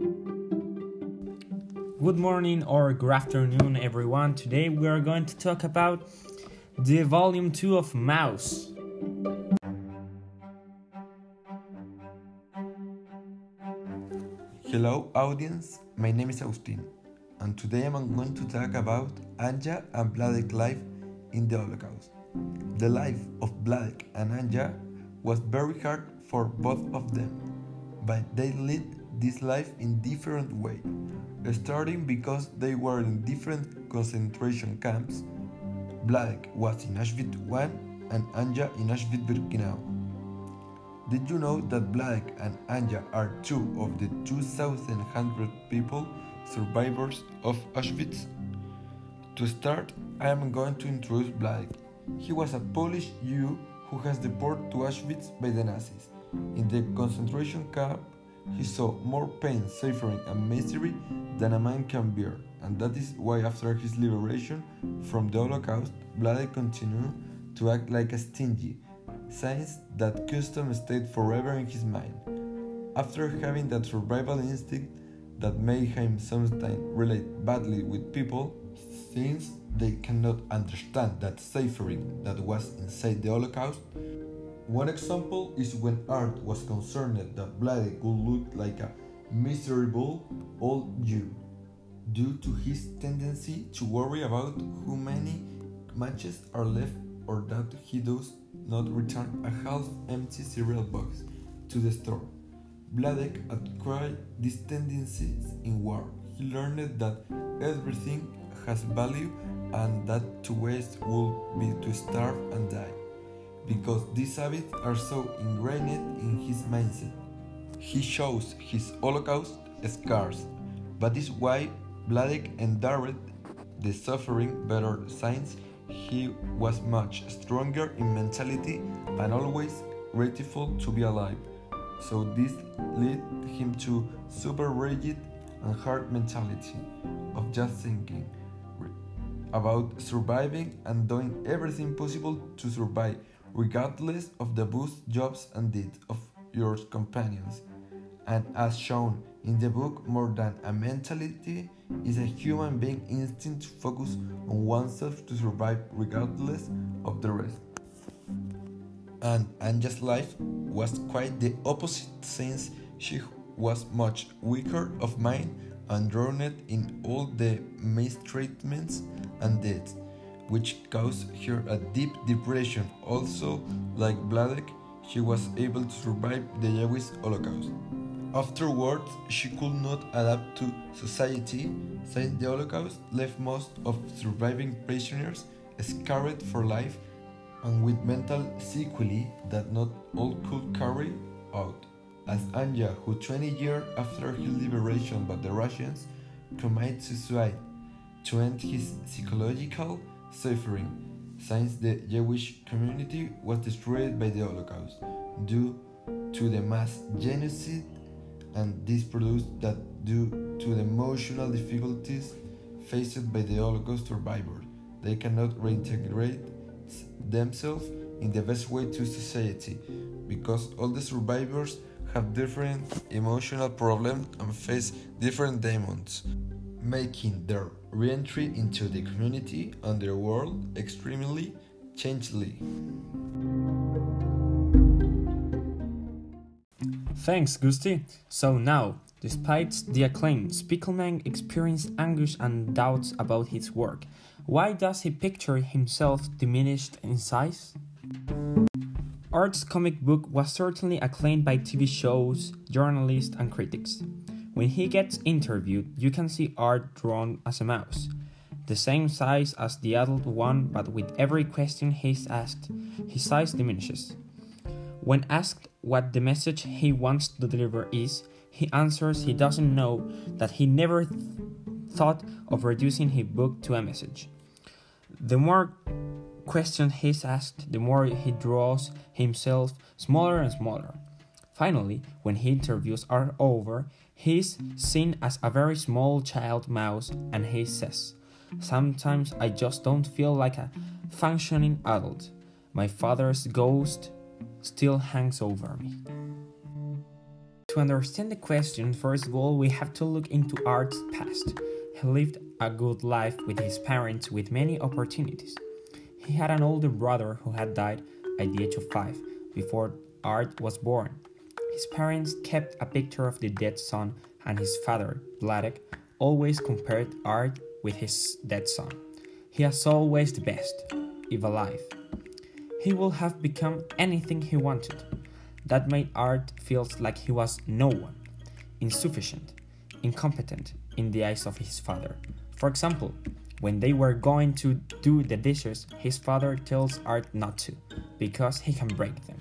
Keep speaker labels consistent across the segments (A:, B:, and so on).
A: Good morning or good afternoon, everyone. Today we are going to talk about the volume 2 of Maus.
B: Hello, audience. My name is Austin, and today I'm going to talk about Anja and Vladek life in the Holocaust. The life of Vladek and Anja was very hard for both of them, but they led this life in different way, starting because they were in different concentration camps. Vladek was in Auschwitz I and Anja in Auschwitz-Birkenau. Did you know that Vladek and Anja are two of the 2,100 people survivors of Auschwitz? To start, I am going to introduce Vladek. He was a Polish Jew who was deported to Auschwitz by the Nazis. In the concentration camp, he saw more pain, suffering, and misery than a man can bear, and that is why after his liberation from the Holocaust, Vladek continued to act like a stingy, since that custom stayed forever in his mind. After having that survival instinct that made him sometimes relate badly with people, since they cannot understand that suffering that was inside the Holocaust, one example is when Art was concerned that Vladek would look like a miserable old Jew, due to his tendency to worry about how many matches are left or that he does not return a half-empty cereal box to the store. Vladek acquired these tendencies in war. He learned that everything has value and that to waste would be to starve and die, because these habits are so ingrained in his mindset. He shows his Holocaust scars, but is why Vladek endured the suffering better since he was much stronger in mentality and always grateful to be alive. So this led him to super rigid and hard mentality of just thinking about surviving and doing everything possible to survive regardless of the boost, jobs and deeds of your companions. And as shown in the book, more than a mentality is a human being instinct to focus on oneself to survive regardless of the rest. And Anja's life was quite the opposite since she was much weaker of mind and drowned in all the mistreatments and death, which caused her a deep depression. Also, like Vladek, she was able to survive the Jewish Holocaust. Afterwards, she could not adapt to society since the Holocaust left most of surviving prisoners scarred for life and with mental sequelae that not all could carry out. As Anja, who 20 years after her liberation by the Russians, committed suicide to end his psychological suffering, since the Jewish community was destroyed by the Holocaust due to the mass genocide and this produced that due to the emotional difficulties faced by the Holocaust survivors, they cannot reintegrate themselves in the best way to society because all the survivors have different emotional problems and face different demons, making their reentry into the community and their world extremely changely.
A: Thanks, Gusti. So now, despite the acclaim, Spiegelman experienced anguish and doubts about his work. Why does he picture himself diminished in size? Art's comic book was certainly acclaimed by TV shows, journalists, and critics. When he gets interviewed, you can see Art drawn as a mouse, the same size as the adult one, but with every question he's asked, his size diminishes. When asked what the message he wants to deliver is, he answers he doesn't know, that he never th- thought of reducing his book to a message. The more questions he's asked, the more he draws himself smaller and smaller. Finally, when interviews are over, he's seen as a very small child mouse and he says, Sometimes I just don't feel like a functioning adult. My father's ghost still hangs over me. To understand the question, first of all, we have to look into Art's past. He lived a good life with his parents with many opportunities. He had an older brother who had died at the age of five before Art was born. His parents kept a picture of the dead son, and his father, Vladek, always compared Art with his dead son. He has always the best, if alive. He would have become anything he wanted. That made Art feel like he was no one, insufficient, incompetent in the eyes of his father. For example, when they were going to do the dishes, his father tells Art not to, because he can break them.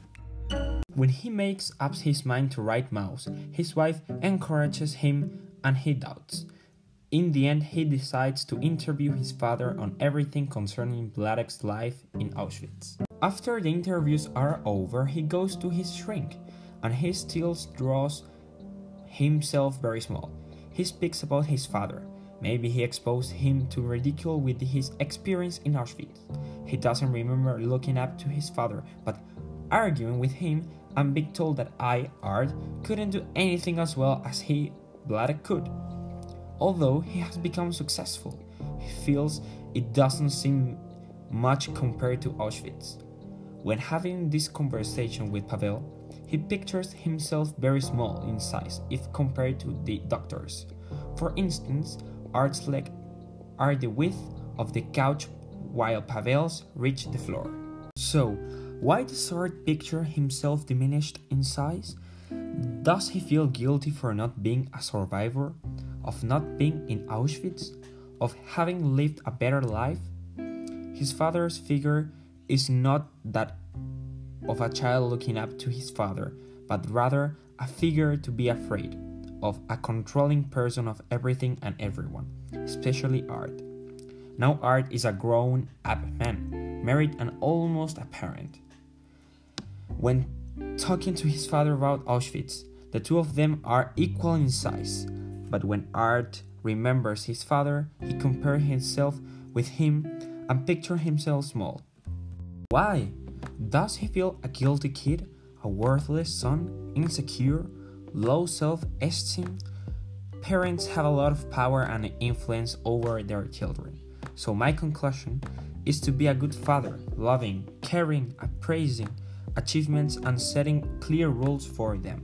A: When he makes up his mind to write Maus, his wife encourages him and he doubts. In the end, he decides to interview his father on everything concerning Vladek's life in Auschwitz. After the interviews are over, he goes to his shrink and he still draws himself very small. He speaks about his father. Maybe he exposed him to ridicule with his experience in Auschwitz. He doesn't remember looking up to his father, but arguing with him and being told that I, Art, couldn't do anything as well as he, Vladek, could. Although he has become successful, he feels it doesn't seem much compared to Auschwitz. When having this conversation with Pavel, he pictures himself very small in size if compared to the doctors. For instance, Art's legs are the width of the couch while Pavel's reach the floor. So, why does Art picture himself diminished in size? Does he feel guilty for not being a survivor? Of not being in Auschwitz? Of having lived a better life? His father's figure is not that of a child looking up to his father, but rather a figure to be afraid of, a controlling person of everything and everyone, especially Art. Now, Art is a grown up man, married and almost a parent. When talking to his father about Auschwitz, the two of them are equal in size, but when Art remembers his father, he compares himself with him and pictures himself small. Why? Does he feel a guilty kid, a worthless son, insecure, low self esteem? Parents have a lot of power and influence over their children. So, my conclusion is to be a good father, loving, caring, appraising achievements, and setting clear rules for them.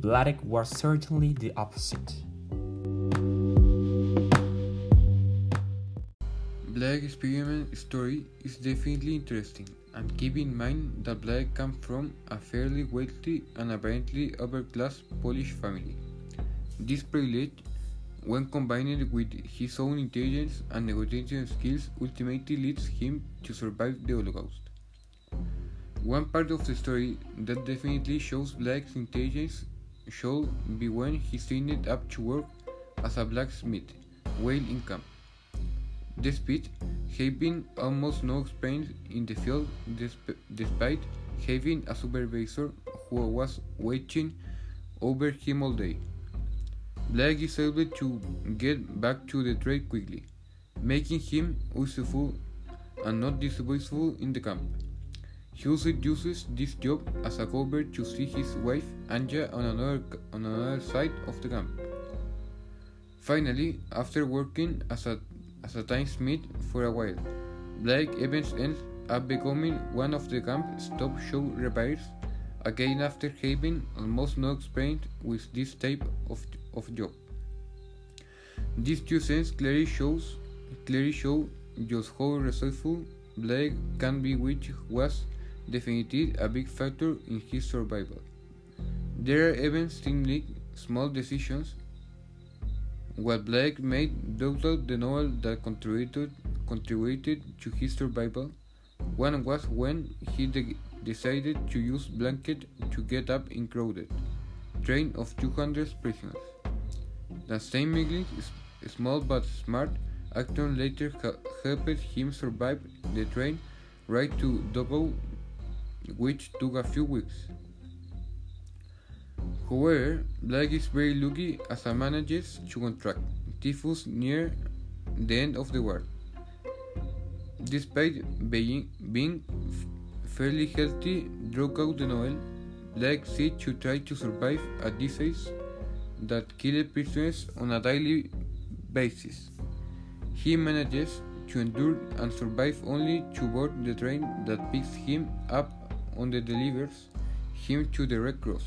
A: Vladek was certainly the opposite.
C: Black experiment story is definitely interesting, and keep in mind that Black comes from a fairly wealthy and apparently upper class Polish family. This privilege, when combined with his own intelligence and negotiation skills, ultimately leads him to survive the Holocaust. One part of the story that definitely shows Black's intelligence should be when he signed up to work as a blacksmith while in camp. Despite having almost no experience in the field, despite having a supervisor who was watching over him all day, Black is able to get back to the trade quickly, making him useful and not disposable in the camp. Also uses this job as a cover to see his wife Anja on another, on another side of the camp. Finally, after working as a as a tinsmith for a while. Blake Evans ends up becoming one of the camp's top show repairs, again after having almost no experience with this type of, of job. These two scenes clearly shows clearly show just how resourceful Blake can be which was definitely a big factor in his survival. There are even seemingly small decisions what Blake made doubted the novel that contributed, contributed to his survival. One was when he de decided to use blanket to get up in crowded train of 200 prisoners. The seemingly small but smart actor later helped him survive the train ride to Dachau, which took a few weeks. However, Black is very lucky as he manages to contract typhus near the end of the war. Despite being, being fairly healthy throughout the novel, Blake set to try to survive a disease that kills prisoners on a daily basis. He manages to endure and survive only to board the train that picks him up and delivers him to the Red Cross.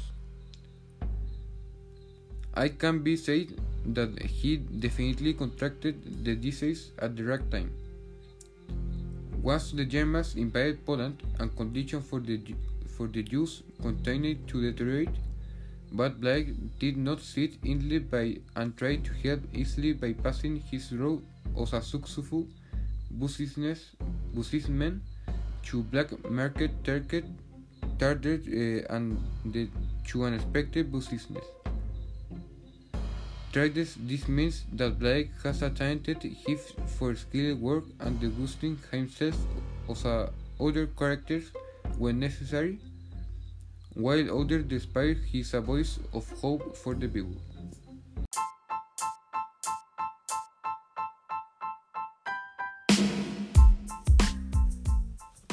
C: I can be said that he definitely contracted the disease at the right time. Once the Germans invaded Poland and conditions for the for the Jews continued to deteriorate, but Blake did not sit idly by and tried to help easily by passing his role as a successful business businessman to black market target target uh, and the, to unexpected business. This, this means that Blake has a talented gift for skilled work and the boosting himself as a other characters when necessary, while others despite his voice of hope for the people.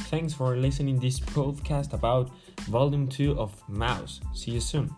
A: Thanks for listening this podcast about volume 2 of Maus. See you soon.